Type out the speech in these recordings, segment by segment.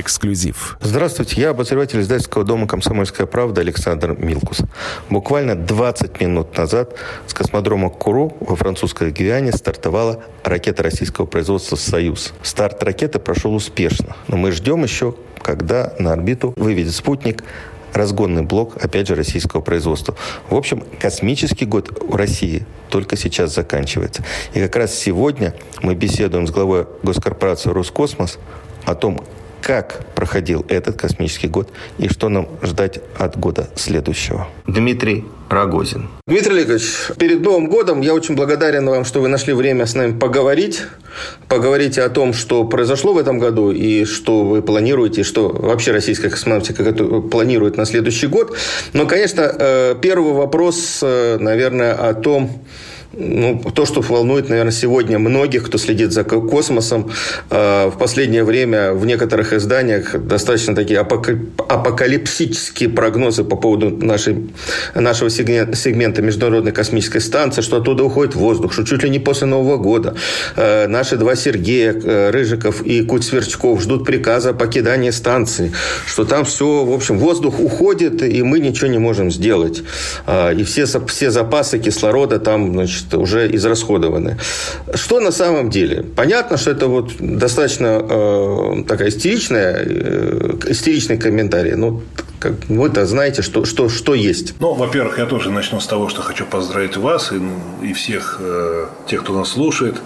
Эксклюзив. Здравствуйте, я обозреватель издательского дома «Комсомольская правда» Александр Милкус. Буквально 20 минут назад с космодрома Куру во французской Гвиане стартовала ракета российского производства «Союз». Старт ракеты прошел успешно, но мы ждем еще, когда на орбиту выведет спутник разгонный блок, опять же, российского производства. В общем, космический год у России только сейчас заканчивается. И как раз сегодня мы беседуем с главой госкорпорации «Роскосмос» о том, как проходил этот космический год и что нам ждать от года следующего. Дмитрий Рогозин. Дмитрий Олегович, перед Новым годом я очень благодарен вам, что вы нашли время с нами поговорить. Поговорите о том, что произошло в этом году и что вы планируете, что вообще российская космонавтика планирует на следующий год. Но, конечно, э, первый вопрос, э, наверное, о том, ну, то, что волнует, наверное, сегодня многих, кто следит за космосом. А, в последнее время в некоторых изданиях достаточно такие апокалипсические прогнозы по поводу нашей, нашего сегмента Международной космической станции, что оттуда уходит воздух, что чуть ли не после Нового года а, наши два Сергея, э, Рыжиков и Куть Сверчков ждут приказа о покидании станции, что там все, в общем, воздух уходит, и мы ничего не можем сделать. И все, все запасы кислорода там, значит, значит, уже израсходованы. Что на самом деле? Понятно, что это вот достаточно э, такая истеричная, э, истеричный комментарий. Ну, как, вы-то знаете, что, что, что есть. Ну, во-первых, я тоже начну с того, что хочу поздравить вас и, и всех э, тех, кто нас слушает,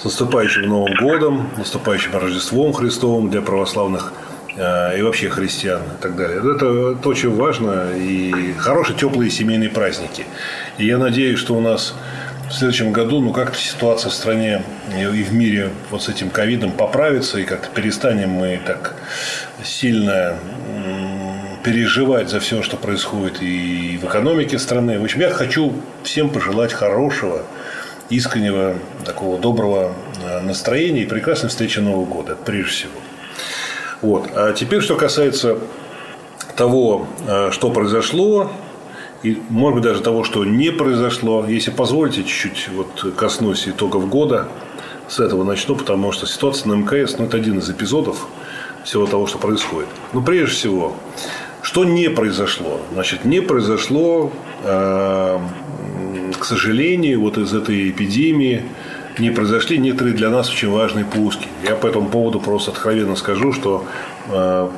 с наступающим Новым годом, наступающим Рождеством Христовым для православных э, и вообще христиан и так далее. Это, это очень важно и хорошие теплые семейные праздники. И я надеюсь, что у нас в следующем году, ну, как-то ситуация в стране и в мире вот с этим ковидом поправится, и как-то перестанем мы так сильно переживать за все, что происходит и в экономике страны. В общем, я хочу всем пожелать хорошего, искреннего, такого доброго э, настроения и прекрасной встречи Нового года, прежде всего. Вот. А теперь, что касается того, э, что произошло, и, может быть, даже того, что не произошло. Если позволите, чуть-чуть вот коснусь итогов года. С этого начну, потому что ситуация на МКС, ну, это один из эпизодов всего того, что происходит. Но прежде всего, что не произошло? Значит, не произошло, э, к сожалению, вот из этой эпидемии не произошли некоторые для нас очень важные пуски. Я по этому поводу просто откровенно скажу, что э,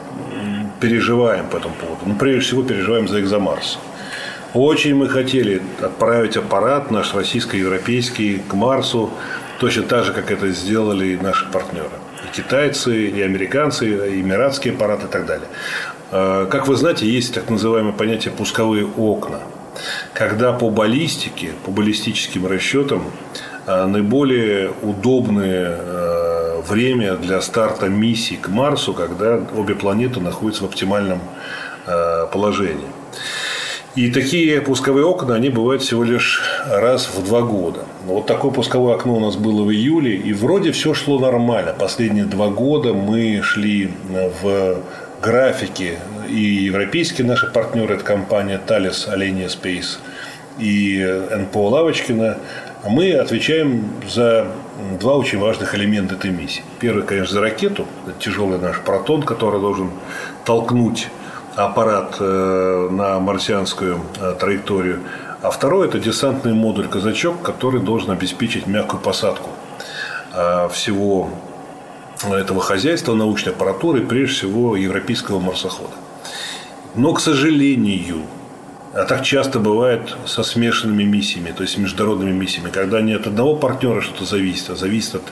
переживаем по этому поводу. Ну, прежде всего, переживаем за экзомарс. Очень мы хотели отправить аппарат наш российско-европейский к Марсу, точно так же, как это сделали наши партнеры. И китайцы, и американцы, и эмиратские аппараты и так далее. А, как вы знаете, есть так называемое понятие «пусковые окна», когда по баллистике, по баллистическим расчетам а, наиболее удобное а, время для старта миссии к Марсу, когда обе планеты находятся в оптимальном положении. И такие пусковые окна, они бывают всего лишь раз в два года. Вот такое пусковое окно у нас было в июле, и вроде все шло нормально. Последние два года мы шли в графике, и европейские наши партнеры, это компания Thales Alenia Space и НПО Лавочкина, мы отвечаем за два очень важных элемента этой миссии. Первый, конечно, за ракету, это тяжелый наш протон, который должен толкнуть аппарат э, на марсианскую э, траекторию. А второй – это десантный модуль «Казачок», который должен обеспечить мягкую посадку э, всего этого хозяйства, научной аппаратуры, прежде всего европейского марсохода. Но, к сожалению, а так часто бывает со смешанными миссиями, то есть международными миссиями, когда не от одного партнера что-то зависит, а зависит от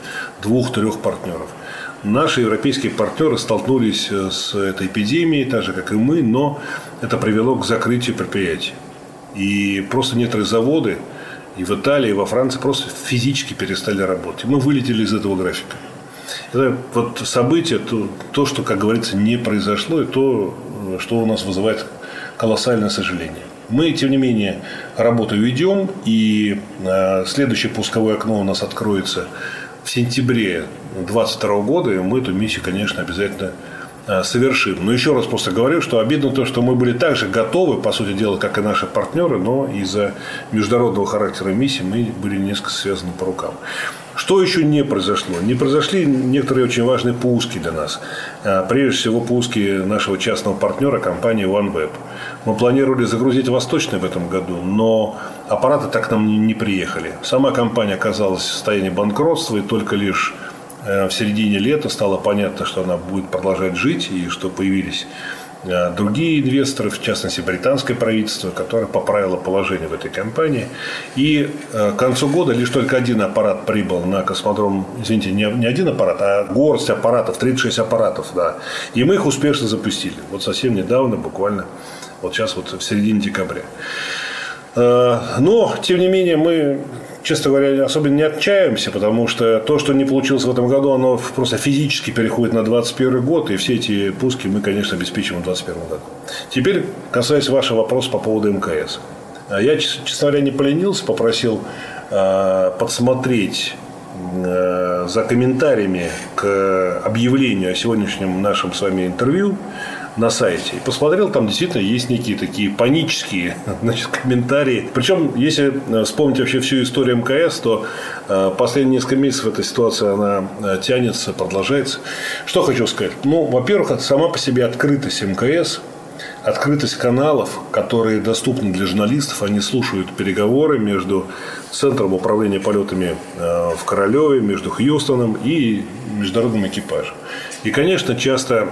двух-трех партнеров – Наши европейские партнеры столкнулись э, с этой эпидемией, так же, как и мы, но это привело к закрытию предприятий. И просто некоторые заводы и в Италии, и во Франции просто физически перестали работать. Мы вылетели из этого графика. Это вот событие, то, то, что, как говорится, не произошло, и то, что у нас вызывает колоссальное сожаление. Мы, тем не менее, работу ведем, и э, следующее пусковое окно у нас откроется в сентябре 2022 года, и мы эту миссию, конечно, обязательно Э, совершим. Но еще раз просто говорю, что обидно то, что мы были также готовы, по сути дела, как и наши партнеры, но из-за международного характера миссии мы были несколько связаны по рукам. Что еще не произошло? Не произошли некоторые очень важные пуски для нас. Э, прежде всего, пуски нашего частного партнера, компании OneWeb. Мы планировали загрузить Восточный в этом году, но аппараты так нам не приехали. Сама компания оказалась в состоянии банкротства, и только лишь в середине лета стало понятно, что она будет продолжать жить, и что появились э, другие инвесторы, в частности, британское правительство, которое поправило положение в этой компании. И э, к концу года лишь только один аппарат прибыл на космодром, извините, не один аппарат, а горсть аппаратов, 36 аппаратов, да. И мы их успешно запустили. Вот совсем недавно, буквально, вот сейчас вот в середине декабря. Но, тем не менее, мы честно говоря, особенно не отчаиваемся, потому что то, что не получилось в этом году, оно просто физически переходит на 2021 год, и все эти пуски мы, конечно, обеспечим в 2021 году. Теперь, касаясь вашего вопроса по поводу МКС. Я, честно говоря, не поленился, попросил э, подсмотреть э, за комментариями к объявлению о сегодняшнем нашем с вами интервью на сайте. И посмотрел, там действительно есть некие такие панические значит, комментарии. Причем, если э, вспомнить вообще всю историю МКС, то э, последние несколько месяцев эта ситуация, она э, тянется, продолжается. Что хочу сказать? Ну, во-первых, сама по себе открытость МКС, открытость каналов, которые доступны для журналистов, они слушают переговоры между Центром управления полетами в Королеве, между Хьюстоном и международным экипажем. И, конечно, часто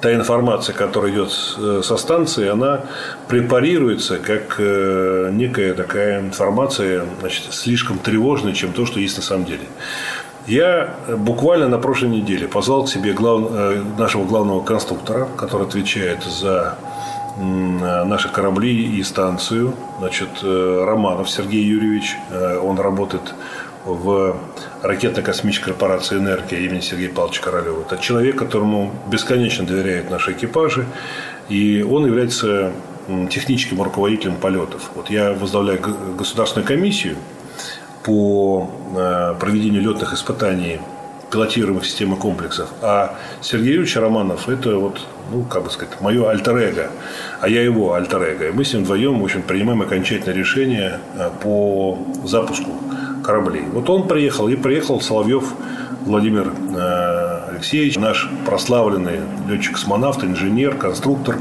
та информация, которая идет э, со станции, она препарируется как э, некая такая информация значит, слишком тревожная, чем то, что есть на самом деле. Я буквально на прошлой неделе позвал к себе глав... Э, нашего главного конструктора, который отвечает за наши корабли и станцию, значит, Романов Сергей Юрьевич. Он работает в ракетно-космической корпорации «Энергия» имени Сергея Павловича Королева. Это человек, которому бесконечно доверяют наши экипажи, и он является техническим руководителем полетов. Вот я возглавляю государственную комиссию по э, проведению летных испытаний пилотируемых систем и комплексов. А Сергей Юрьевич Романов – это вот, ну, как бы сказать, мое альтер а я его альтер -эго. И мы с ним вдвоем, в общем, принимаем окончательное решение э, по запуску кораблей. Вот он приехал, и приехал Соловьев Владимир э, Алексеевич, наш прославленный летчик-космонавт, инженер, конструктор.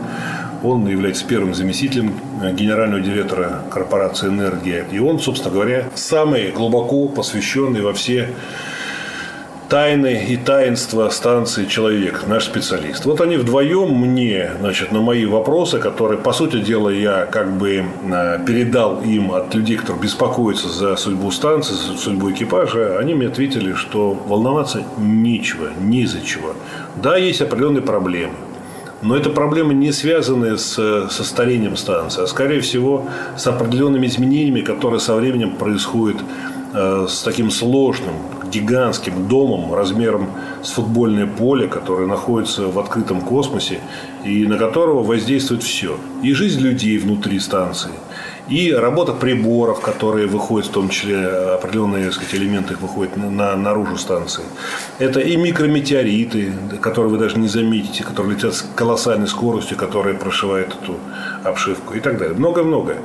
Он является первым заместителем э, генерального директора корпорации «Энергия». И он, собственно говоря, самый глубоко посвященный во все тайны и таинства станции «Человек», наш специалист. Вот они вдвоем мне, значит, на мои вопросы, которые, по сути дела, я как бы э, передал им от людей, которые беспокоятся за судьбу станции, за судьбу экипажа, они мне ответили, что волноваться нечего, ни за чего. Да, есть определенные проблемы. Но это проблемы не связанные с, со старением станции, а скорее всего с определенными изменениями, которые со временем происходят э, с таким сложным гигантским домом размером с футбольное поле, которое находится в открытом космосе и на которого воздействует все. И жизнь людей внутри станции, и работа приборов, которые выходят, в том числе определенные сказать, элементы выходят на, на, наружу станции. Это и микрометеориты, которые вы даже не заметите, которые летят с колоссальной скоростью, которая прошивает эту обшивку и так далее. Много-многое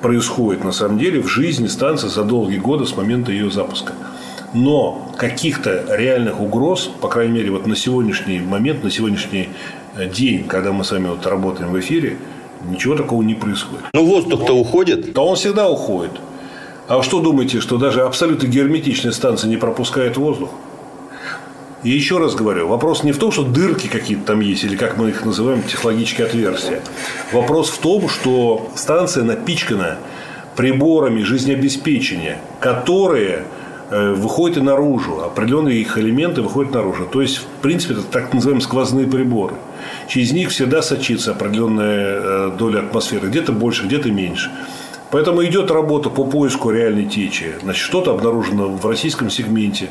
происходит на самом деле в жизни станции за долгие годы с момента ее запуска. Но каких-то реальных угроз, по крайней мере, вот на сегодняшний момент, на сегодняшний э, день, когда мы с вами вот работаем в эфире, ничего такого не происходит. Ну, воздух-то уходит. Да он всегда уходит. А вы что думаете, что даже абсолютно герметичная станция не пропускает воздух? И еще раз говорю, вопрос не в том, что дырки какие-то там есть, или как мы их называем, технологические отверстия. Вопрос в том, что станция напичкана приборами жизнеобеспечения, которые выходят и наружу, определенные их элементы выходят наружу. То есть, в принципе, это так называемые сквозные приборы. Через них всегда сочится определенная э, доля атмосферы, где-то больше, где-то меньше. Поэтому идет работа по поиску реальной течи. Значит, что-то обнаружено в российском сегменте.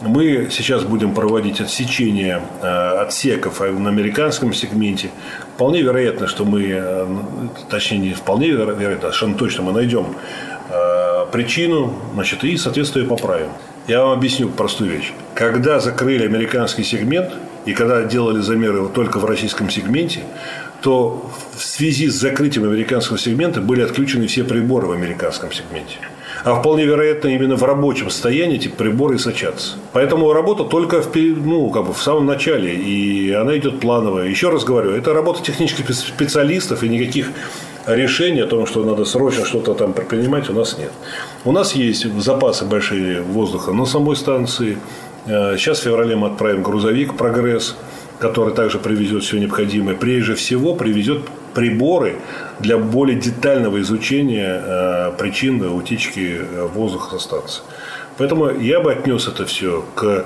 Мы сейчас будем проводить отсечение э, отсеков на американском сегменте. Вполне вероятно, что мы, точнее не вполне вероятно, а совершенно точно мы найдем причину, значит, и, соответственно, ее поправим. Я вам объясню простую вещь. Когда закрыли американский сегмент, и когда делали замеры только в российском сегменте, то в связи с закрытием американского сегмента были отключены все приборы в американском сегменте. А вполне вероятно, именно в рабочем состоянии эти приборы и сочатся. Поэтому работа только в, ну, как бы в самом начале, и она идет плановая. Еще раз говорю, это работа технических специалистов, и никаких решений о том, что надо срочно что-то там предпринимать, у нас нет. У нас есть запасы большие воздуха на самой станции. Э, сейчас в феврале мы отправим грузовик «Прогресс», который также привезет все необходимое, прежде всего привезет приборы для более детального изучения э, причин утечки э, воздуха со станции. Поэтому я бы отнес это все к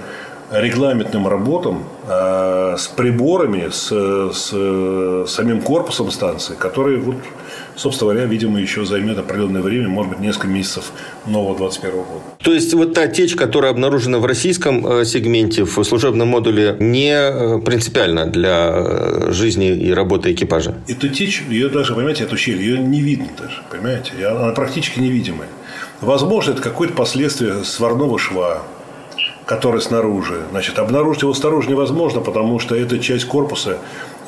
регламентным работам э, с приборами, с, с самим корпусом станции, которые вот собственно говоря, видимо, еще займет определенное время, может быть, несколько месяцев нового 2021 года. То есть, вот та течь, которая обнаружена в российском э, сегменте, в служебном модуле, не э, принципиальна для э, жизни и работы экипажа? Эту течь, ее даже, понимаете, эту щель, ее не видно даже, понимаете? Она практически невидимая. Возможно, это какое-то последствие сварного шва, который снаружи. Значит, обнаружить его снаружи невозможно, потому что эта часть корпуса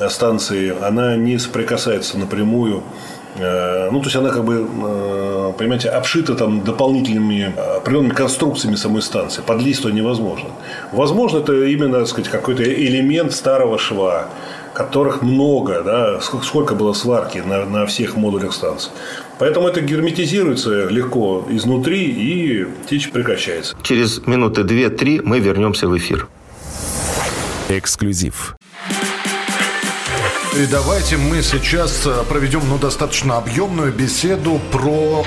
станции, она не соприкасается напрямую ну, то есть, она как бы, э, понимаете, обшита там дополнительными определенными конструкциями самой станции. Подлезть туда невозможно. Возможно, это именно, так сказать, какой-то элемент старого шва, которых много, да, сколько было сварки на, на всех модулях станции. Поэтому это герметизируется легко изнутри и течь прекращается. Через минуты две-три мы вернемся в эфир. Эксклюзив. И давайте мы сейчас э, проведем ну, достаточно объемную беседу про...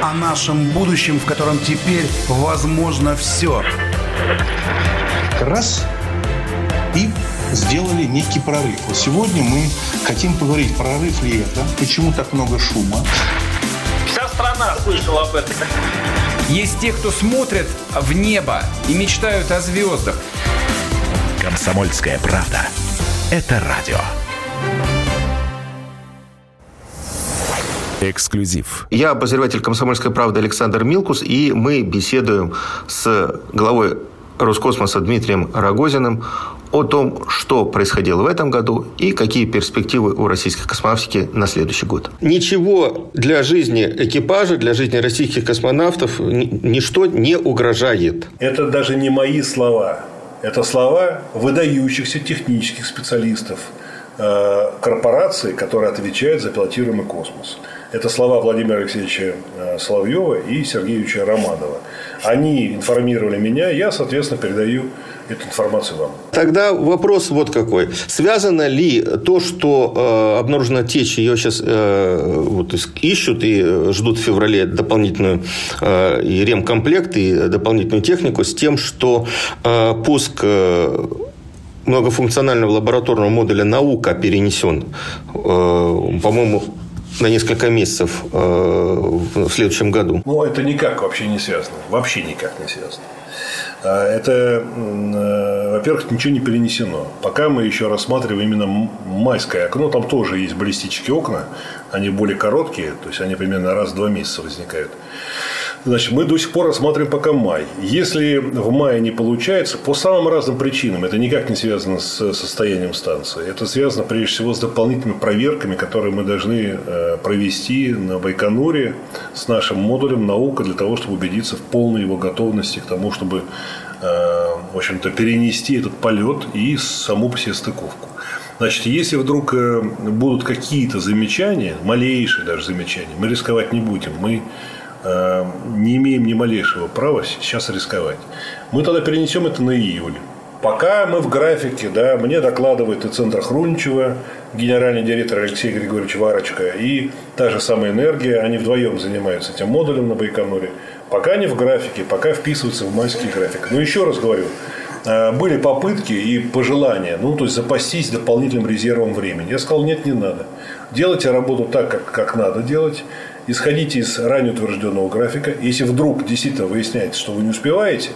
О нашем будущем, в котором теперь возможно все. Раз и сделали некий прорыв. Вот сегодня мы хотим поговорить, прорыв ли это, почему так много шума. Вся страна слышала об этом. Есть те, кто смотрят в небо и мечтают о звездах. Комсомольская правда. Это радио. Эксклюзив. Я обозреватель «Комсомольской правды» Александр Милкус, и мы беседуем с главой Роскосмоса Дмитрием Рогозиным о том, что происходило в этом году и какие перспективы у российской космонавтики на следующий год. Ничего для жизни экипажа, для жизни российских космонавтов ничто не угрожает. Это даже не мои слова. Это слова выдающихся технических специалистов э, корпорации, которые отвечают за пилотируемый космос. Это слова Владимира Алексеевича э, Соловьева и Сергеевича Романова. Они информировали меня, я, соответственно, передаю эту информацию вам. Тогда вопрос вот какой. Связано ли то, что э, обнаружена течь, ее сейчас э, вот, ищут и ждут в феврале дополнительную э, и ремкомплект, и дополнительную технику с тем, что э, пуск э, многофункционального лабораторного модуля «Наука» перенесен, э, по-моему, на несколько месяцев э, в следующем году. Ну, это никак вообще не связано. Вообще никак не связано. А, это, э, во-первых, ничего не перенесено. Пока мы еще рассматриваем именно майское окно, там тоже есть баллистические окна, они более короткие, то есть они примерно раз в два месяца возникают. Значит, мы до сих пор рассматриваем пока май. Если в мае не получается, по самым разным причинам, это никак не связано с состоянием станции. Это связано прежде всего с дополнительными проверками, которые мы должны э, провести на Байконуре с нашим модулем наука для того, чтобы убедиться в полной его готовности к тому, чтобы э, в общем-то, перенести этот полет и саму по себе стыковку. Значит, если вдруг э, будут какие-то замечания, малейшие даже замечания, мы рисковать не будем. Мы не имеем ни малейшего права сейчас рисковать. Мы тогда перенесем это на июль. Пока мы в графике, да, мне докладывает и Центр Хрунчева, генеральный директор Алексей Григорьевич Варочка, и та же самая энергия, они вдвоем занимаются этим модулем на Байконуре. Пока они в графике, пока вписываются в майский график. Но еще раз говорю, э, были попытки и пожелания, ну, то есть запастись дополнительным резервом времени. Я сказал, нет, не надо. Делайте работу так, как, как надо делать исходите из ранее утвержденного графика. Если вдруг действительно выясняется, что вы не успеваете,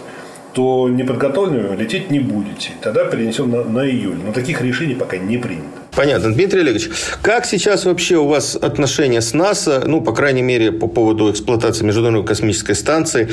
то неподготовленными лететь не будете. Тогда перенесем на, на июль. Но таких решений пока не принято. Понятно. Дмитрий Олегович, как сейчас вообще у вас отношения с НАСА, ну, по крайней мере, по поводу эксплуатации Международной космической станции?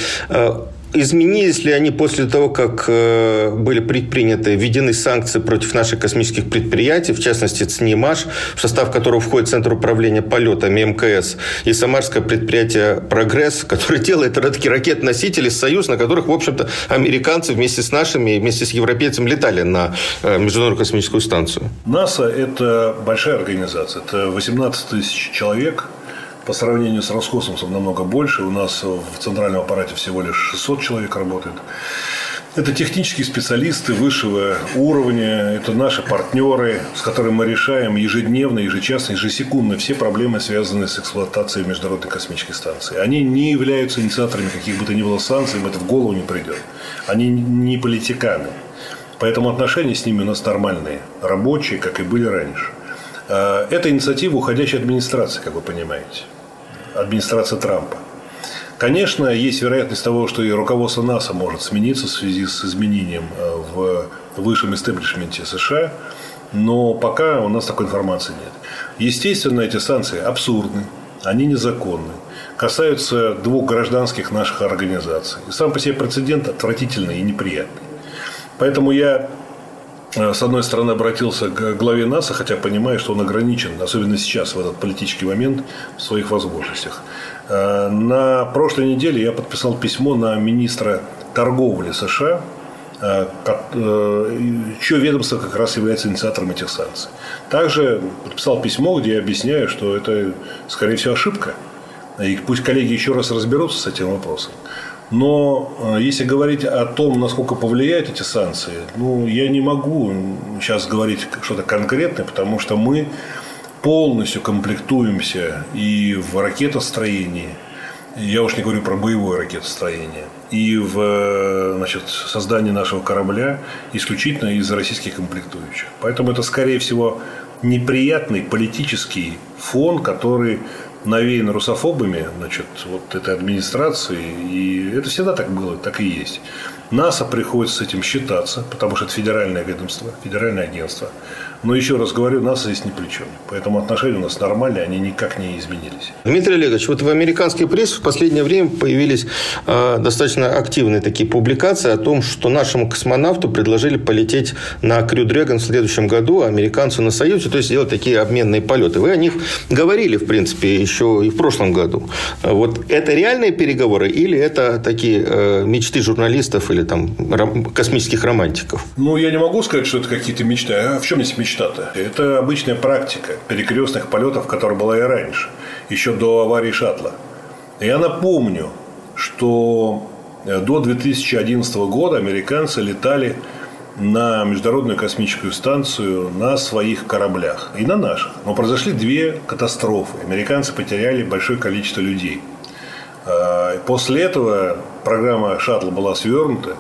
Изменились ли они после того, как э, были предприняты, введены санкции против наших космических предприятий, в частности ЦНИМАШ, в состав которого входит Центр управления полетами МКС и самарское предприятие «Прогресс», которое делает такие ракет-носители «Союз», на которых, в общем-то, американцы вместе с нашими, вместе с европейцами летали на э, Международную космическую станцию. НАСА – это большая организация. Это 18 тысяч человек, по сравнению с Роскосмосом намного больше. У нас в центральном аппарате всего лишь 600 человек работает. Это технические специалисты высшего уровня, это наши партнеры, с которыми мы решаем ежедневно, ежечасно, ежесекундно все проблемы, связанные с эксплуатацией Международной космической станции. Они не являются инициаторами каких бы то ни было санкций, им это в голову не придет. Они не политиканы. Поэтому отношения с ними у нас нормальные, рабочие, как и были раньше. А, это инициатива уходящей администрации, как вы понимаете администрация Трампа. Конечно, есть вероятность того, что и руководство НАСА может смениться в связи с изменением э, в высшем истеблишменте США, но пока у нас такой информации нет. Естественно, эти санкции абсурдны, они незаконны, касаются двух гражданских наших организаций. И сам по себе прецедент отвратительный и неприятный. Поэтому я с одной стороны, обратился к главе НАСА, хотя понимаю, что он ограничен, особенно сейчас, в этот политический момент, в своих возможностях. Э, на прошлой неделе я подписал письмо на министра торговли США, э, чье ведомство как раз является инициатором этих санкций. Также подписал письмо, где я объясняю, что это, скорее всего, ошибка. И пусть коллеги еще раз разберутся с этим вопросом. Но э, если говорить о том, насколько повлияют эти санкции, ну, я не могу сейчас говорить что-то конкретное, потому что мы полностью комплектуемся и в ракетостроении, я уж не говорю про боевое ракетостроение, и в значит, создании нашего корабля исключительно из российских комплектующих. Поэтому это, скорее всего, неприятный политический фон, который навеяно русофобами, значит, вот этой администрации, и это всегда так было, так и есть. НАСА приходится с этим считаться, потому что это федеральное ведомство, федеральное агентство. Но еще раз говорю, НАСА здесь ни при чем. Поэтому отношения у нас нормальные, они никак не изменились. Дмитрий Олегович, вот в американской прессе в последнее время появились э, достаточно активные такие публикации о том, что нашему космонавту предложили полететь на Крю Дрэгон в следующем году, а американцу на Союзе, то есть сделать такие обменные полеты. Вы о них говорили, в принципе, еще и в прошлом году. Вот это реальные переговоры или это такие э, мечты журналистов или там космических романтиков? Ну, я не могу сказать, что это какие-то мечты. А в чем здесь мечта? Мечта-то? Это обычная практика перекрестных полетов, которая была и раньше, еще до аварии шаттла. Я напомню, что э, до 2011 года американцы летали на Международную космическую станцию на своих кораблях и на наших. Но произошли две катастрофы. Американцы потеряли большое количество людей. А, после этого программа шаттла была свернута,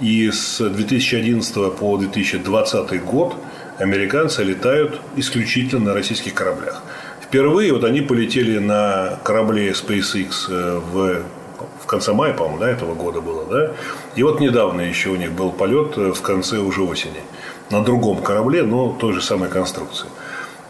и с 2011 по 2020 год американцы летают исключительно на российских кораблях. Впервые вот они полетели на корабле SpaceX э, в, в конце мая, по-моему, да, этого года было, да? И вот недавно еще у них был полет э, в конце уже осени на другом корабле, но той же самой конструкции.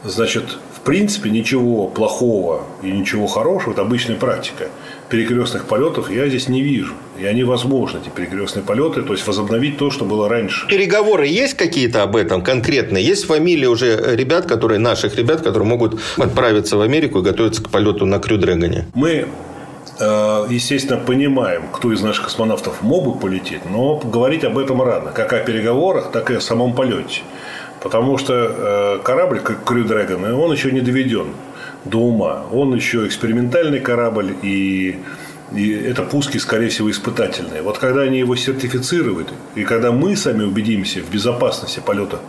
Значит, в принципе, ничего плохого и ничего хорошего – это обычная практика перекрестных полетов я здесь не вижу. И они возможны, эти перекрестные полеты, то есть возобновить то, что было раньше. Переговоры есть какие-то об этом конкретные? Есть фамилии уже ребят, которые, наших ребят, которые могут отправиться в Америку и готовиться к полету на Крю Дрэгоне? Мы э, естественно, понимаем, кто из наших космонавтов мог бы полететь, но говорить об этом рано, как о переговорах, так и о самом полете. Потому что э, корабль, как Крю Дрэгон, он еще не доведен до ума. Он еще экспериментальный корабль, и, и это пуски, скорее всего, испытательные. Вот когда они его сертифицируют, и когда мы сами убедимся в безопасности полета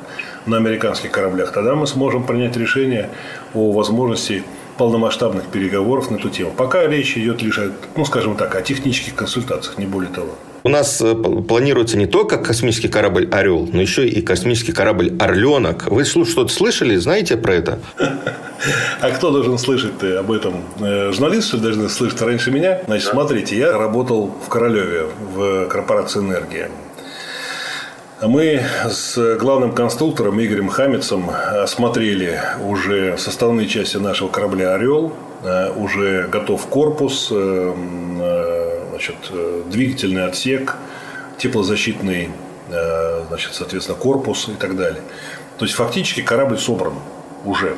на американских кораблях, тогда мы сможем принять решение о возможности полномасштабных переговоров на эту тему. Пока речь идет лишь, о, ну, скажем так, о технических консультациях, не более того. У нас э, планируется не только космический корабль «Орел», но еще и космический корабль «Орленок». Вы что-то слышали? Знаете про это? А кто должен слышать об этом? Э, журналисты должны слышать раньше меня? Значит, смотрите, я работал в Королеве, в корпорации «Энергия». Мы с главным конструктором Игорем Хамицем осмотрели уже составные части нашего корабля «Орел». Э, уже готов корпус, значит, двигательный отсек, теплозащитный, значит, соответственно, корпус и так далее. То есть, фактически корабль собран уже.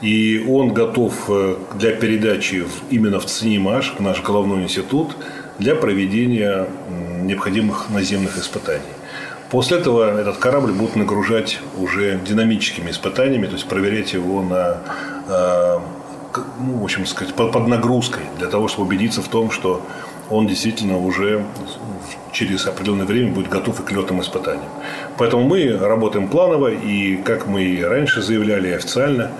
И он готов для передачи именно в ЦНИМАШ, в наш головной институт, для проведения необходимых наземных испытаний. После этого этот корабль будут нагружать уже динамическими испытаниями, то есть проверять его на, э, ну, в общем сказать, под нагрузкой, для того, чтобы убедиться в том, что он действительно уже через определенное время будет готов и к летным испытаниям. Поэтому мы работаем планово, и как мы и раньше заявляли официально,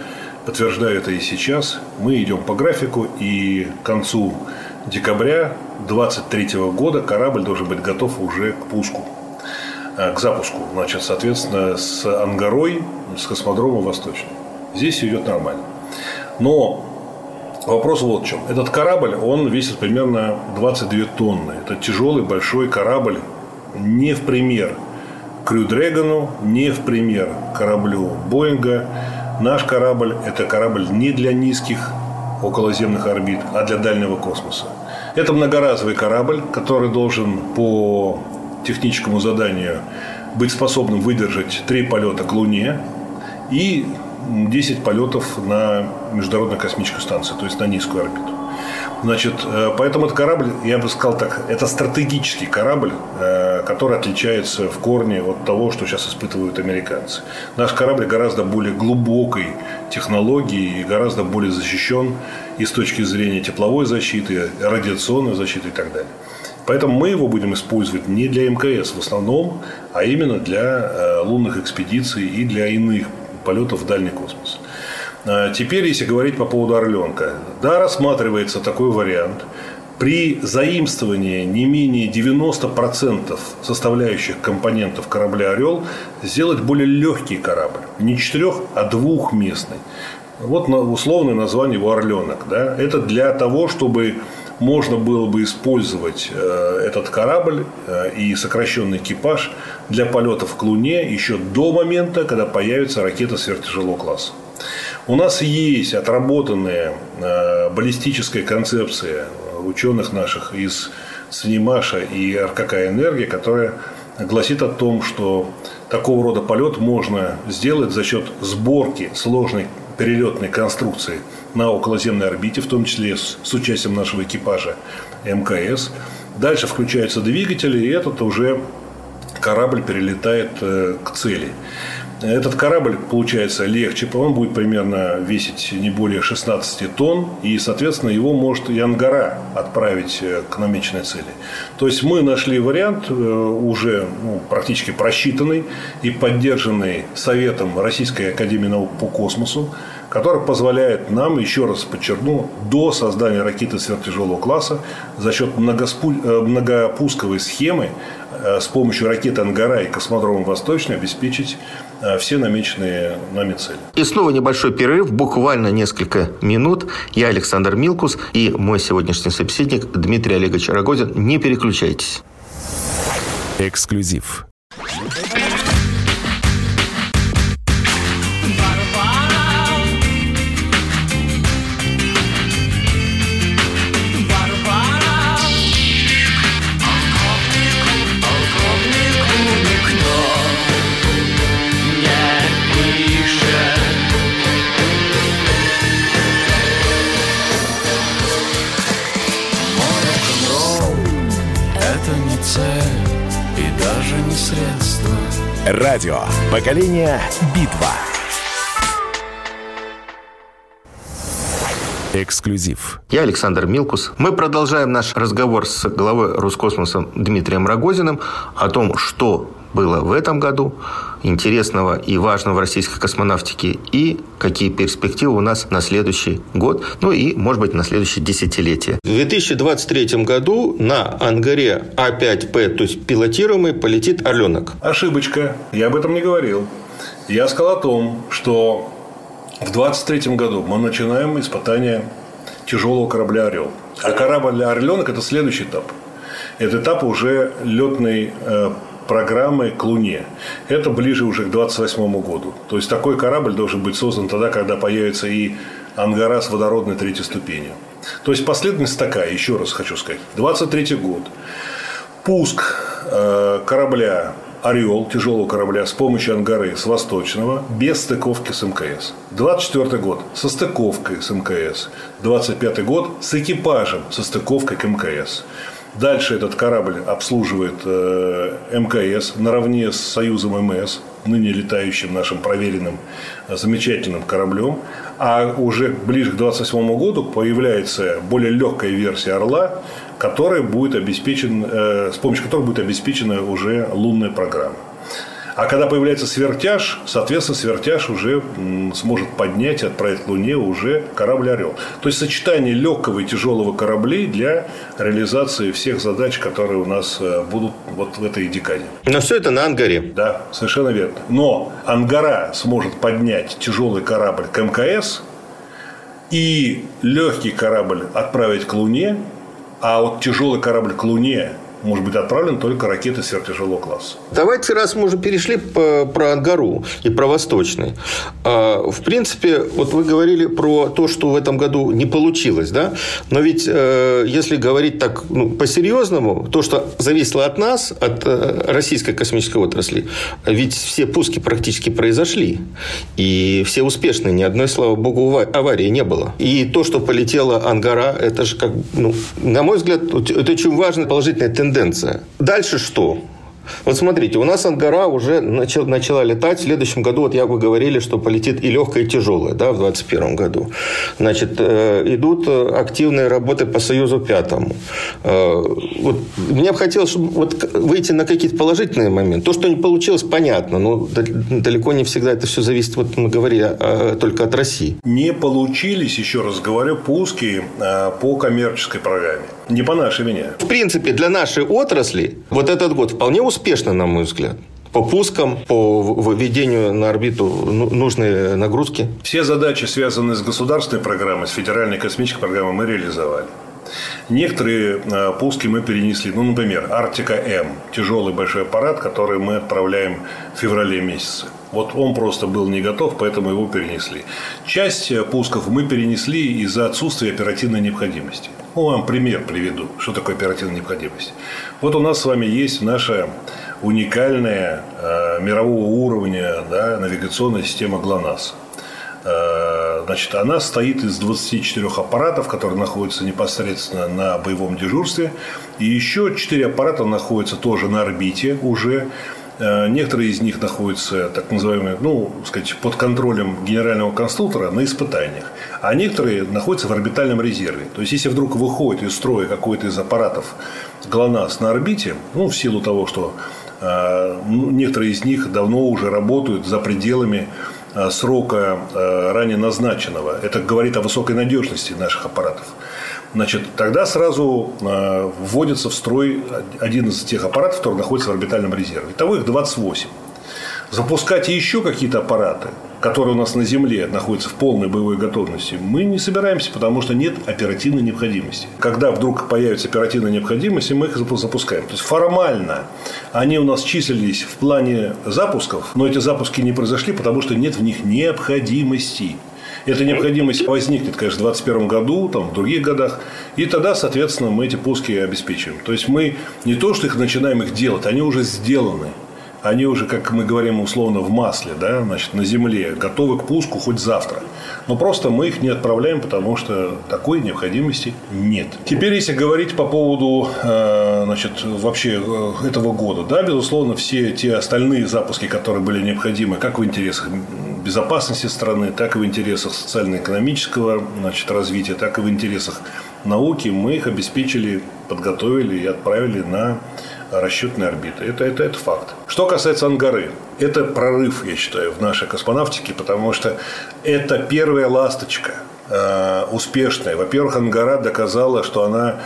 подтверждаю это и сейчас, мы идем по графику, и к концу декабря 2023 года корабль должен быть готов уже к пуску. Э, к запуску, значит, соответственно, с Ангарой, с космодрома Восточный. Здесь идет нормально. Но вопрос вот в чем. Этот корабль, он весит примерно 22 тонны. Это тяжелый большой корабль, не в пример Крю Дрэгону, не в пример кораблю Боинга. Наш корабль – это корабль не для низких околоземных орбит, а для дальнего космоса. Это многоразовый корабль, который должен по техническому заданию быть способным выдержать три полета к Луне и 10 полетов на Международную космическую станцию, то есть на низкую орбиту. Значит, э, поэтому этот корабль, я бы сказал так, это стратегический корабль, э, который отличается в корне от того, что сейчас испытывают американцы. Наш корабль гораздо более глубокой технологии и гораздо более защищен и с точки зрения тепловой защиты, радиационной защиты и так далее. Поэтому мы его будем использовать не для МКС в основном, а именно для э, лунных экспедиций и для иных полетов в дальний космос. А теперь, если говорить по поводу Орленка, да, рассматривается такой вариант. При заимствовании не менее 90% составляющих компонентов корабля «Орел» сделать более легкий корабль. Не четырех, а двухместный. Вот условное название его «Орленок». Да? Это для того, чтобы можно было бы использовать э, этот корабль э, и сокращенный экипаж для полетов к Луне еще до момента, когда появится ракета сверхтяжелого класса. У нас есть отработанная э, баллистическая концепция ученых наших из Снимаша и РКК «Энергия», которая гласит о том, что такого рода полет можно сделать за счет сборки сложной перелетной конструкции на околоземной орбите, в том числе с участием нашего экипажа МКС. Дальше включаются двигатели, и этот уже корабль перелетает э, к цели. Этот корабль получается легче, он будет примерно весить не более 16 тонн, и, соответственно, его может и Ангара отправить э, к намеченной цели. То есть мы нашли вариант э, уже ну, практически просчитанный и поддержанный Советом Российской Академии Наук по космосу, который позволяет нам, еще раз подчеркну, до создания ракеты сверхтяжелого класса за счет э, многопусковой схемы с помощью ракеты «Ангара» и космодрома «Восточный» обеспечить все намеченные нами цели. И снова небольшой перерыв, буквально несколько минут. Я Александр Милкус и мой сегодняшний собеседник Дмитрий Олегович Рогозин. Не переключайтесь. Эксклюзив. Радио. Поколение. Битва. Эксклюзив. Я Александр Милкус. Мы продолжаем наш разговор с главой Роскосмоса Дмитрием Рогозиным о том, что было в этом году интересного и важного в российской космонавтике и какие перспективы у нас на следующий год, ну и, может быть, на следующее десятилетие. В 2023 году на Ангаре А5П, то есть пилотируемый, полетит «Орленок». Ошибочка. Я об этом не говорил. Я сказал о том, что в 2023 году мы начинаем испытание тяжелого корабля «Орел». А корабль «Орленок» – это следующий этап. Это этап уже летной э, программы к Луне. Это ближе уже к 28 году. То есть такой корабль должен быть создан тогда, когда появится и Ангара с водородной третьей ступенью. То есть последовательность такая, еще раз хочу сказать. 23 год. Пуск э, корабля «Орел», тяжелого корабля, с помощью Ангары с Восточного, без стыковки с МКС. 24 год со стыковкой с МКС. 25 год с экипажем со стыковкой к МКС. Дальше этот корабль обслуживает э, МКС наравне с Союзом МС, ныне летающим нашим проверенным э, замечательным кораблем. А уже ближе к 28 году появляется более легкая версия «Орла», которая будет обеспечен, э, с помощью которой будет обеспечена уже лунная программа. А когда появляется свертяж, соответственно, свертяж уже сможет поднять и отправить к Луне уже корабль «Орел». То есть, сочетание легкого и тяжелого кораблей для реализации всех задач, которые у нас э, будут вот в этой декаде. Но все это на Ангаре. Да, совершенно верно. Но Ангара сможет поднять тяжелый корабль к МКС и легкий корабль отправить к Луне, а вот тяжелый корабль к Луне может быть отправлен только ракеты сверхтяжелого класса. Давайте, раз мы уже перешли по, про Ангару и про Восточный. А, в принципе, вот вы говорили про то, что в этом году не получилось, да? Но ведь, э, если говорить так ну, по-серьезному, то, что зависело от нас, от э, российской космической отрасли, ведь все пуски практически произошли. И все успешные. Ни одной, слава богу, аварии не было. И то, что полетела Ангара, это же, как, ну, на мой взгляд, это очень важная положительная тенденция тенденция. Дальше что? Вот смотрите, у нас Ангара уже начал, начала летать. В следующем году, вот я вы говорили, что полетит и легкое, и тяжелое, да, в 2021 году. Значит, э, идут активные работы по Союзу Пятому. Э, вот, мне бы хотелось чтобы, вот, выйти на какие-то положительные моменты. То, что не получилось, понятно, но далеко не всегда это все зависит, вот мы говорили, а, только от России. Не получились, еще раз говорю, пуски а, по коммерческой программе. Не по нашей вине. В принципе, для нашей отрасли вот этот год вполне успешно, на мой взгляд по пускам, по выведению на орбиту ну, нужной нагрузки. Все задачи, связанные с государственной программой, с федеральной космической программой, мы реализовали. Некоторые э, пуски мы перенесли. Ну, например, Арктика-М. Тяжелый большой аппарат, который мы отправляем в феврале месяце. Вот он просто был не готов, поэтому его перенесли. Часть э, пусков мы перенесли из-за отсутствия оперативной необходимости. Ну, вам пример приведу, что такое оперативная необходимость. Вот у нас с вами есть наша уникальная э, мирового уровня да, навигационная система ГЛОНАСС. Э, значит, она стоит из 24 аппаратов, которые находятся непосредственно на боевом дежурстве. И еще 4 аппарата находятся тоже на орбите уже. Э, некоторые из них находятся, так называемые, ну, сказать, под контролем генерального конструктора на испытаниях. А некоторые находятся в орбитальном резерве. То есть, если вдруг выходит из строя какой-то из аппаратов ГЛОНАСС на орбите, ну, в силу того, что э, некоторые из них давно уже работают за пределами срока э, ранее назначенного. Это говорит о высокой надежности наших аппаратов. Значит, тогда сразу э, вводится в строй один из тех аппаратов, который находится в орбитальном резерве. Итого их 28. Запускать еще какие-то аппараты – которые у нас на Земле находятся в полной боевой готовности, мы не собираемся, потому что нет оперативной необходимости. Когда вдруг появится оперативная необходимость, мы их запускаем. То есть формально они у нас числились в плане запусков, но эти запуски не произошли, потому что нет в них необходимости. Эта необходимость возникнет, конечно, в 2021 году, там, в других годах. И тогда, соответственно, мы эти пуски обеспечиваем. То есть мы не то, что их начинаем их делать, они уже сделаны они уже, как мы говорим условно, в масле, да, значит, на земле, готовы к пуску хоть завтра. Но просто мы их не отправляем, потому что такой необходимости нет. Теперь, если говорить по поводу э, значит, вообще э, этого года, да, безусловно, все те остальные запуски, которые были необходимы, как в интересах безопасности страны, так и в интересах социально-экономического значит, развития, так и в интересах науки, мы их обеспечили, подготовили и отправили на расчетной орбиты. Это, это, это факт. Что касается Ангары, это прорыв, я считаю, в нашей космонавтике, потому что это первая ласточка э, успешная. Во-первых, Ангара доказала, что она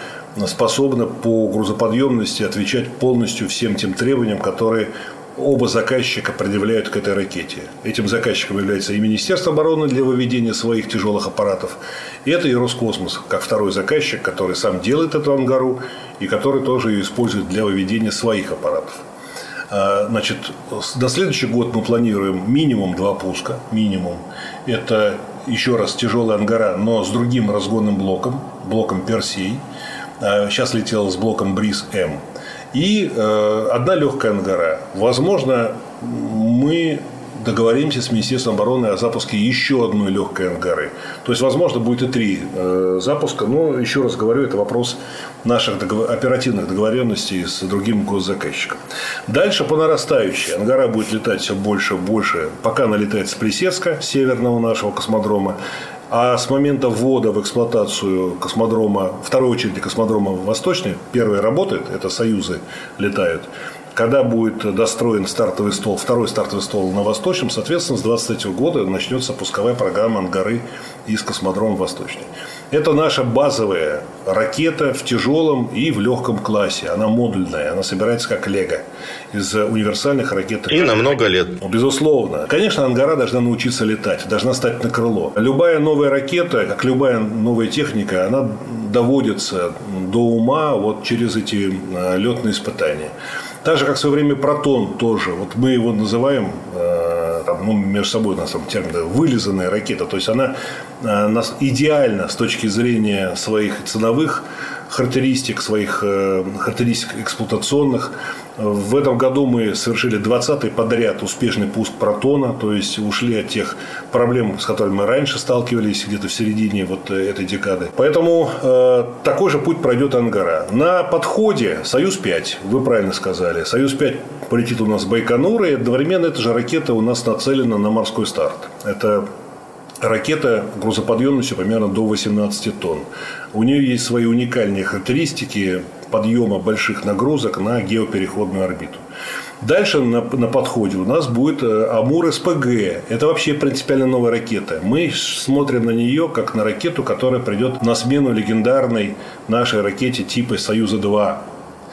способна по грузоподъемности отвечать полностью всем тем требованиям, которые оба заказчика предъявляют к этой ракете. Этим заказчиком является и Министерство обороны для выведения своих тяжелых аппаратов, и это и Роскосмос, как второй заказчик, который сам делает эту ангару и который тоже ее использует для выведения своих аппаратов. А, значит, на следующий год мы планируем минимум два пуска. Минимум. Это еще раз тяжелый ангара, но с другим разгонным блоком, блоком Персей. Сейчас летел с блоком Бриз М. И э, одна легкая ангара. Возможно, мы договоримся с Министерством обороны о запуске еще одной легкой ангары. То есть, возможно, будет и три э, запуска. Но, еще раз говорю, это вопрос наших договор... оперативных договоренностей с другим госзаказчиком. Дальше по нарастающей. Ангара будет летать все больше и больше, пока она летает с Плесецка, северного нашего космодрома. А с момента ввода в эксплуатацию космодрома, второй очереди космодрома Восточный, первый работает, это союзы летают, когда будет достроен стартовый стол, второй стартовый стол на Восточном, соответственно, с 2023 года начнется пусковая программа «Ангары» из космодрома Восточный. Это наша базовая ракета в тяжелом и в легком классе. Она модульная, она собирается как лего из универсальных ракет. И на много лет. Безусловно. Конечно, Ангара должна научиться летать, должна стать на крыло. Любая новая ракета, как любая новая техника, она доводится до ума вот через эти э, летные испытания. Так же, как в свое время протон тоже. Вот мы его называем э, там, ну, между собой у нас там термин вылизанная ракета. То есть она э, нас идеально с точки зрения своих ценовых характеристик, своих э, характеристик эксплуатационных. В этом году мы совершили 20-й подряд успешный пуск протона, то есть ушли от тех проблем, с которыми мы раньше сталкивались, где-то в середине вот э, этой декады. Поэтому э, такой же путь пройдет Ангара. На подходе Союз-5, вы правильно сказали, Союз-5 полетит у нас в Байконур, и одновременно эта же ракета у нас нацелена на морской старт. Это ракета грузоподъемностью примерно до 18 тонн. У нее есть свои уникальные характеристики подъема больших нагрузок на геопереходную орбиту. Дальше на, на подходе у нас будет э, Амур СПГ. Это вообще принципиально новая ракета. Мы смотрим на нее как на ракету, которая придет на смену легендарной нашей ракете типа Союза-2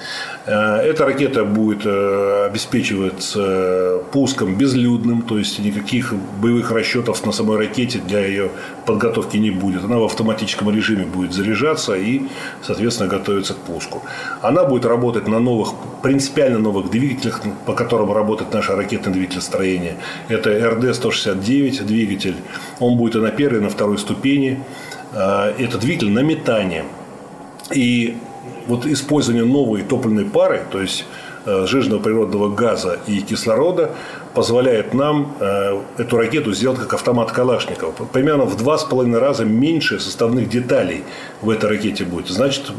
Э, эта ракета будет э, обеспечиваться пуском безлюдным, то есть никаких боевых расчетов на самой ракете для ее подготовки не будет. Она в автоматическом режиме будет заряжаться и, соответственно, готовиться к пуску. Она будет работать на новых, принципиально новых двигателях, по которым работает наше ракетное двигателестроение. Это РД-169 двигатель. Он будет и на первой, и на второй ступени. Э, это двигатель на метание. И вот использование новой топливной пары, то есть э, жирного природного газа и кислорода позволяет нам э, эту ракету сделать как автомат Калашникова. Примерно в два с половиной раза меньше составных деталей в этой ракете будет. Значит,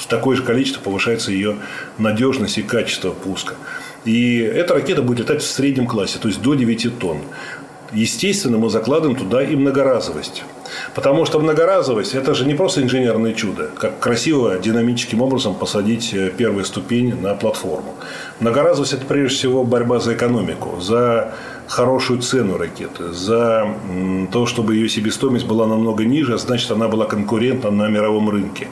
в такое же количество повышается ее надежность и качество пуска. И эта ракета будет летать в среднем классе, то есть до 9 тонн. Естественно, мы закладываем туда и многоразовость. Потому что многоразовость – это же не просто инженерное чудо, как красиво, динамическим образом посадить э, первую ступень на платформу. Многоразовость – это прежде всего борьба за экономику, за хорошую цену ракеты, за то, чтобы ее себестоимость была намного ниже, а значит, она была конкурентна на мировом рынке.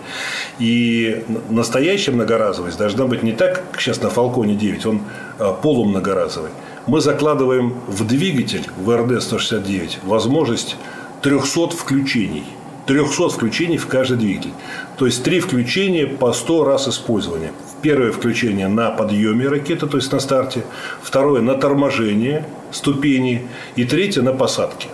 И настоящая многоразовость должна быть не так, как сейчас на Фалконе 9, он э, полумногоразовый. Мы закладываем в двигатель, в РД-169, возможность 300 включений. 300 включений в каждый двигатель. То есть, три включения по 100 раз использования. Первое включение на подъеме ракеты, то есть на старте. Второе на торможение ступени. И третье на посадке.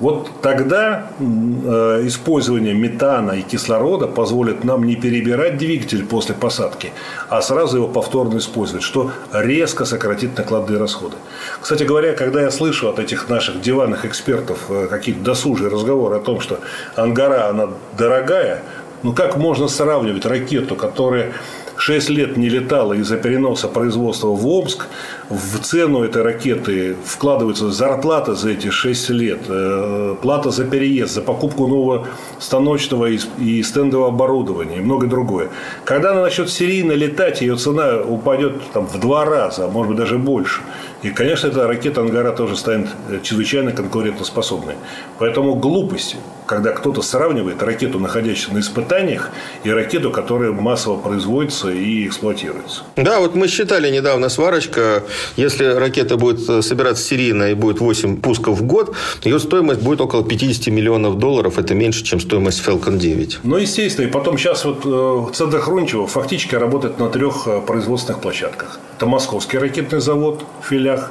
Вот тогда э, использование метана и кислорода позволит нам не перебирать двигатель после посадки, а сразу его повторно использовать, что резко сократит накладные расходы. Кстати говоря, когда я слышу от этих наших диванных экспертов э, какие-то досужие разговоры о том, что Ангара, она дорогая, ну как можно сравнивать ракету, которая 6 лет не летала из-за переноса производства в Омск, в цену этой ракеты вкладывается зарплата за эти 6 лет, э, плата за переезд, за покупку нового станочного и стендового оборудования и многое другое. Когда она начнет серийно летать, ее цена упадет там, в два раза, а может быть даже больше. И, конечно, эта ракета «Ангара» тоже станет э, чрезвычайно конкурентоспособной. Поэтому глупость, когда кто-то сравнивает ракету, находящуюся на испытаниях, и ракету, которая массово производится и эксплуатируется. Да, вот мы считали недавно сварочка. Если ракета будет э, собираться серийно и будет 8 пусков в год, ее стоимость будет около 50 миллионов долларов. Это меньше, чем стоимость Falcon 9. Ну, естественно. И потом сейчас вот э, центр Хрунчева фактически работает на трех производственных площадках. Это Московский ракетный завод в филях.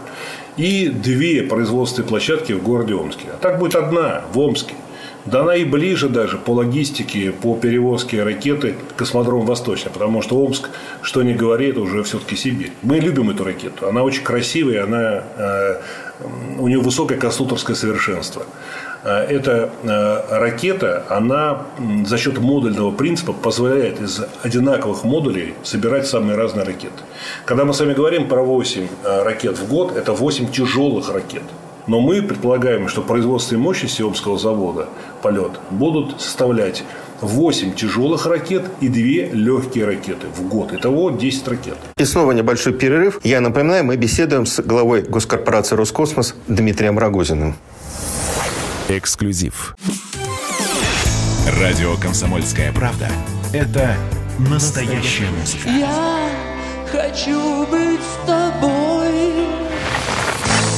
и две производственные площадки в городе Омске. А так будет одна в Омске. Да она и ближе даже по логистике, по перевозке ракеты космодром Восточный, потому что Омск, что не говорит, уже все-таки Сибирь. Мы любим эту ракету. Она очень красивая, она, э, у нее высокое конструкторское совершенство. Э, эта э, ракета, она за счет модульного принципа позволяет из одинаковых модулей собирать самые разные ракеты. Когда мы с вами говорим про 8 ракет в год, это 8 тяжелых ракет. Но мы предполагаем, что производственные мощности Омского завода полет будут составлять 8 тяжелых ракет и 2 легкие ракеты в год. Итого 10 ракет. И снова небольшой перерыв. Я напоминаю, мы беседуем с главой госкорпорации «Роскосмос» Дмитрием Рогозиным. Эксклюзив. Радио «Комсомольская правда» — это настоящая музыка. Я хочу быть с тобой.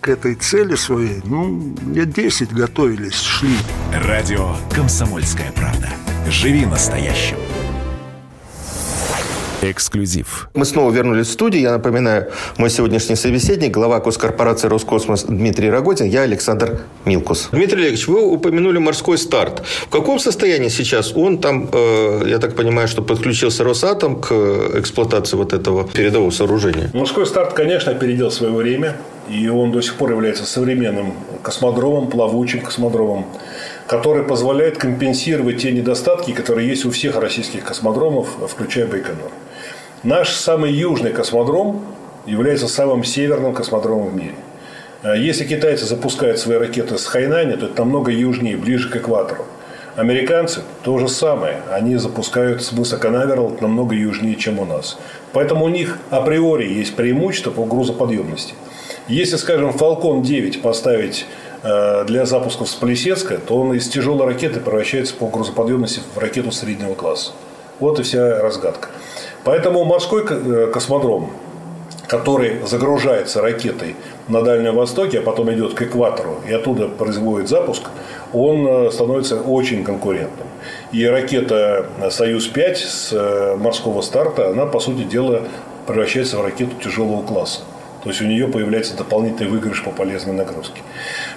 к этой цели своей, ну, лет 10 готовились, шли. Радио «Комсомольская правда». Живи настоящим. Эксклюзив. Мы снова вернулись в студию. Я напоминаю, мой сегодняшний собеседник, глава госкорпорации «Роскосмос» Дмитрий Рогозин, я Александр Милкус. Дмитрий Олегович, вы упомянули морской старт. В каком состоянии сейчас он там, э, я так понимаю, что подключился Росатом к эксплуатации вот этого передового сооружения? Морской старт, конечно, опередил свое время. И он до сих пор является современным космодромом, плавучим космодромом, который позволяет компенсировать те недостатки, которые есть у всех российских космодромов, включая Байконур. Наш самый южный космодром является самым северным космодромом в мире. А если китайцы запускают свои ракеты с Хайнани, то это намного южнее, ближе к экватору. Американцы то же самое. Они запускают с мыса намного южнее, чем у нас. Поэтому у них априори есть преимущество по грузоподъемности – если, скажем, Falcon 9 поставить э, для запусков с Плесецка, то он из тяжелой ракеты превращается по грузоподъемности в ракету среднего класса. Вот и вся разгадка. Поэтому морской э, космодром, который загружается ракетой на Дальнем Востоке, а потом идет к экватору и оттуда производит запуск, он э, становится очень конкурентным. И ракета «Союз-5» с морского старта, она, по сути дела, превращается в ракету тяжелого класса. То есть у нее появляется дополнительный выигрыш по полезной нагрузке.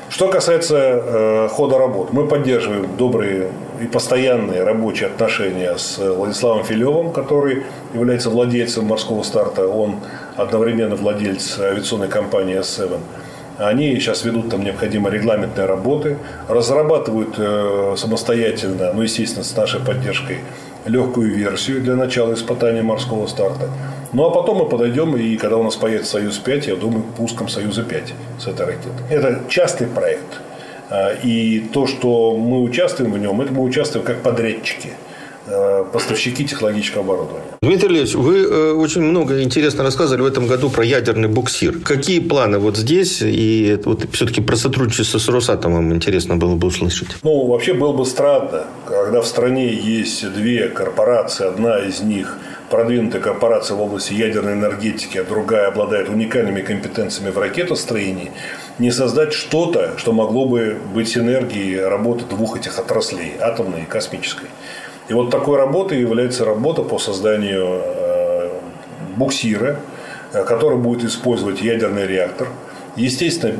Что касается э, хода работ, мы поддерживаем добрые и постоянные рабочие отношения с Владиславом Филевым, который является владельцем морского старта. Он одновременно владелец авиационной компании S7. Они сейчас ведут там необходимые регламентные работы, разрабатывают э, самостоятельно, ну, естественно, с нашей поддержкой, легкую версию для начала испытания морского старта. Ну, а потом мы подойдем, и когда у нас появится «Союз-5», я думаю, пуском «Союза-5» с этой ракеты. Это частный проект. А, и то, что мы участвуем в нем, это мы участвуем как подрядчики поставщики технологического оборудования. Дмитрий Ильич, вы э, очень много интересно рассказывали в этом году про ядерный буксир. Какие планы вот здесь? И вот все-таки про сотрудничество с Росатомом интересно было бы услышать. Ну, вообще было бы странно, когда в стране есть две корпорации, одна из них – продвинутая корпорация в области ядерной энергетики, а другая обладает уникальными компетенциями в ракетостроении, не создать что-то, что могло бы быть синергией работы двух этих отраслей, атомной и космической. И вот такой работой является работа по созданию э, буксира, э, который будет использовать ядерный реактор. Естественно,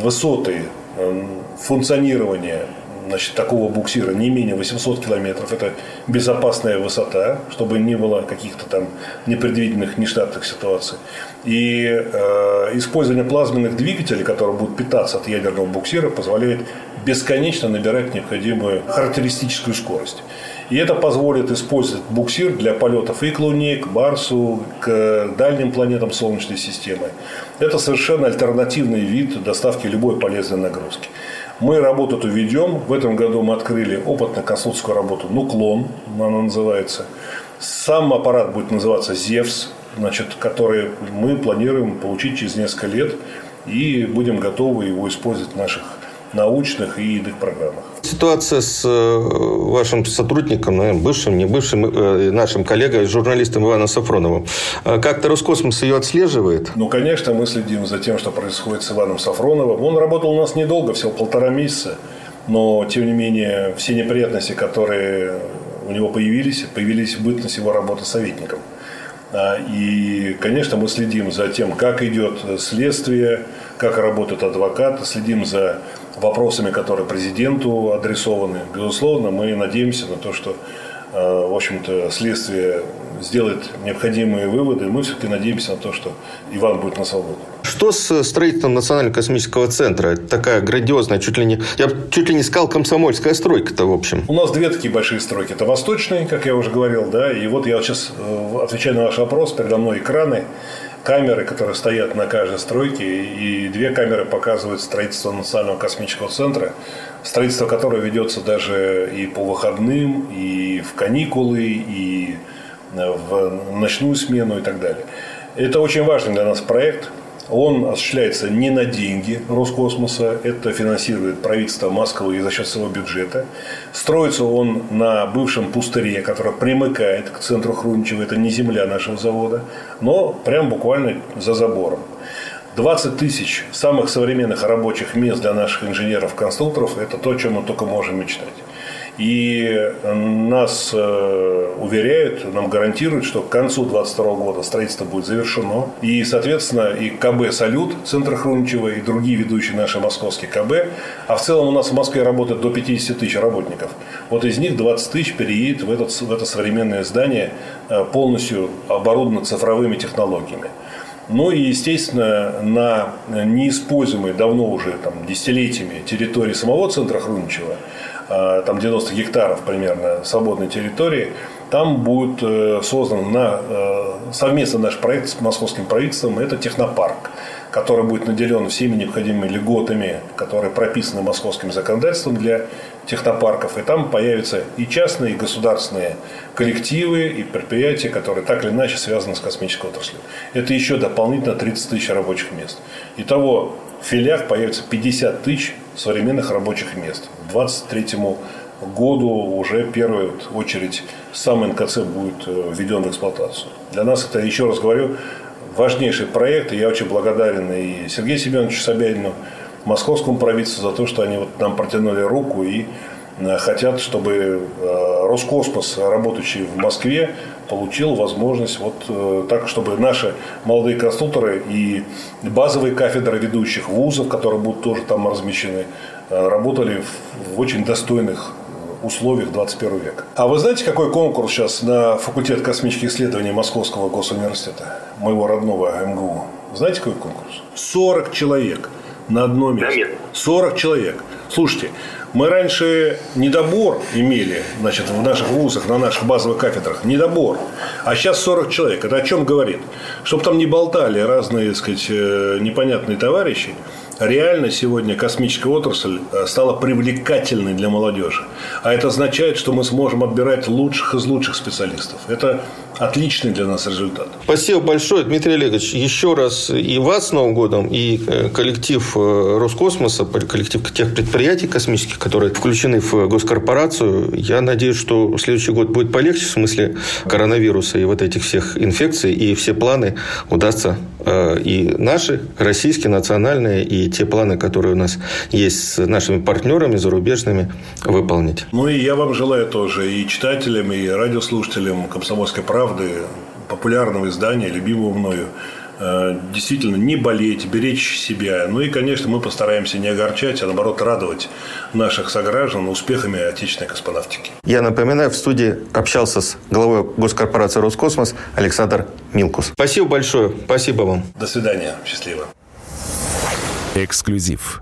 высоты э, функционирования значит, такого буксира не менее 800 километров. Это безопасная высота, чтобы не было каких-то там непредвиденных, нештатных ситуаций. И э, использование плазменных двигателей, которые будут питаться от ядерного буксира, позволяет бесконечно набирать необходимую характеристическую скорость. И это позволит использовать буксир для полетов и к Луне, к Марсу, к дальним планетам Солнечной системы. Это совершенно альтернативный вид доставки любой полезной нагрузки. Мы работу эту ведем. В этом году мы открыли опытно-конструкторскую работу «Нуклон», она называется. Сам аппарат будет называться «Зевс», значит, который мы планируем получить через несколько лет. И будем готовы его использовать в наших научных и иных программах. Ситуация с э, вашим сотрудником, наверное, бывшим, не бывшим, э, нашим коллегой, журналистом Иваном Сафроновым, э, как-то Роскосмос ее отслеживает? Ну, конечно, мы следим за тем, что происходит с Иваном Сафроновым. Он работал у нас недолго, всего полтора месяца. Но, тем не менее, все неприятности, которые у него появились, появились в бытность его работы советником. А, и, конечно, мы следим за тем, как идет следствие, как работают адвокаты, следим за вопросами, которые президенту адресованы. Безусловно, мы надеемся на то, что э, в общем-то, следствие сделает необходимые выводы. Мы все-таки надеемся на то, что Иван будет на свободе. Что с строительством Национального космического центра? Это такая грандиозная, чуть ли не, я чуть ли не сказал, комсомольская стройка-то, в общем. У нас две такие большие стройки. Это восточные, как я уже говорил, да, и вот я сейчас э, отвечаю на ваш вопрос, передо мной экраны камеры, которые стоят на каждой стройке, и две камеры показывают строительство Национального космического центра, строительство которого ведется даже и по выходным, и в каникулы, и в ночную смену и так далее. Это очень важный для нас проект – он осуществляется не на деньги Роскосмоса, это финансирует правительство Москвы за счет своего бюджета. Строится он на бывшем пустыре, который примыкает к центру Хрунчева, это не земля нашего завода, но прям буквально за забором. 20 тысяч самых современных рабочих мест для наших инженеров-конструкторов – это то, о чем мы только можем мечтать. И нас э, уверяют, нам гарантируют, что к концу 2022 года строительство будет завершено. И, соответственно, и КБ «Салют», Центр Хрунчева и другие ведущие наши московские КБ. А в целом у нас в Москве работает до 50 тысяч работников. Вот из них 20 тысяч переедет в, этот, в это современное здание, э, полностью оборудовано цифровыми технологиями. Ну и, естественно, на неиспользуемой давно уже там, десятилетиями территории самого центра Хрунчева Э, там 90 гектаров примерно свободной территории, там будет э, создан на, э, совместно наш проект с московским правительством, это технопарк, который будет наделен всеми необходимыми льготами, которые прописаны московским законодательством для технопарков. И там появятся и частные, и государственные коллективы, и предприятия, которые так или иначе связаны с космической отраслью. Это еще дополнительно 30 тысяч рабочих мест. Итого в филиях появится 50 тысяч современных рабочих мест. К 2023 году уже в первую очередь сам НКЦ будет э, введен в эксплуатацию. Для нас это, еще раз говорю, важнейший проект. И я очень благодарен и Сергею Семеновичу Собянину, московскому правительству за то, что они вот нам протянули руку и э, хотят, чтобы э, Роскосмос, работающий в Москве, получил возможность вот э, так, чтобы наши молодые конструкторы и базовые кафедры ведущих вузов, которые будут тоже там размещены, работали в очень достойных условиях 21 века. А вы знаете, какой конкурс сейчас на факультет космических исследований Московского госуниверситета, моего родного МГУ? Знаете, какой конкурс? 40 человек на одно место. 40 человек. Слушайте, мы раньше недобор имели значит, в наших вузах, на наших базовых кафедрах. Недобор. А сейчас 40 человек. Это о чем говорит? Чтобы там не болтали разные, так сказать, э, непонятные товарищи, реально сегодня космическая отрасль э, стала привлекательной для молодежи. А это означает, что мы сможем отбирать лучших из лучших специалистов. Это отличный для нас результат. Спасибо большое, Дмитрий Олегович. Еще раз и вас с Новым годом, и э, коллектив э, Роскосмоса, коллектив тех предприятий космических, которые включены в госкорпорацию. Я надеюсь, что следующий год будет полегче в смысле коронавируса и вот этих всех инфекций, и все планы удастся и наши, российские, национальные, и те планы, которые у нас есть с нашими партнерами зарубежными, выполнить. Ну и я вам желаю тоже и читателям, и радиослушателям «Комсомольской правды», популярного издания, любимого мною, э, действительно не болеть, беречь себя. Ну и, конечно, мы постараемся не огорчать, а наоборот радовать наших сограждан успехами отечественной космонавтики. Я напоминаю, в студии общался с главой госкорпорации «Роскосмос» Александр Милкус. Спасибо большое. Спасибо вам. До свидания. Счастливо. Эксклюзив.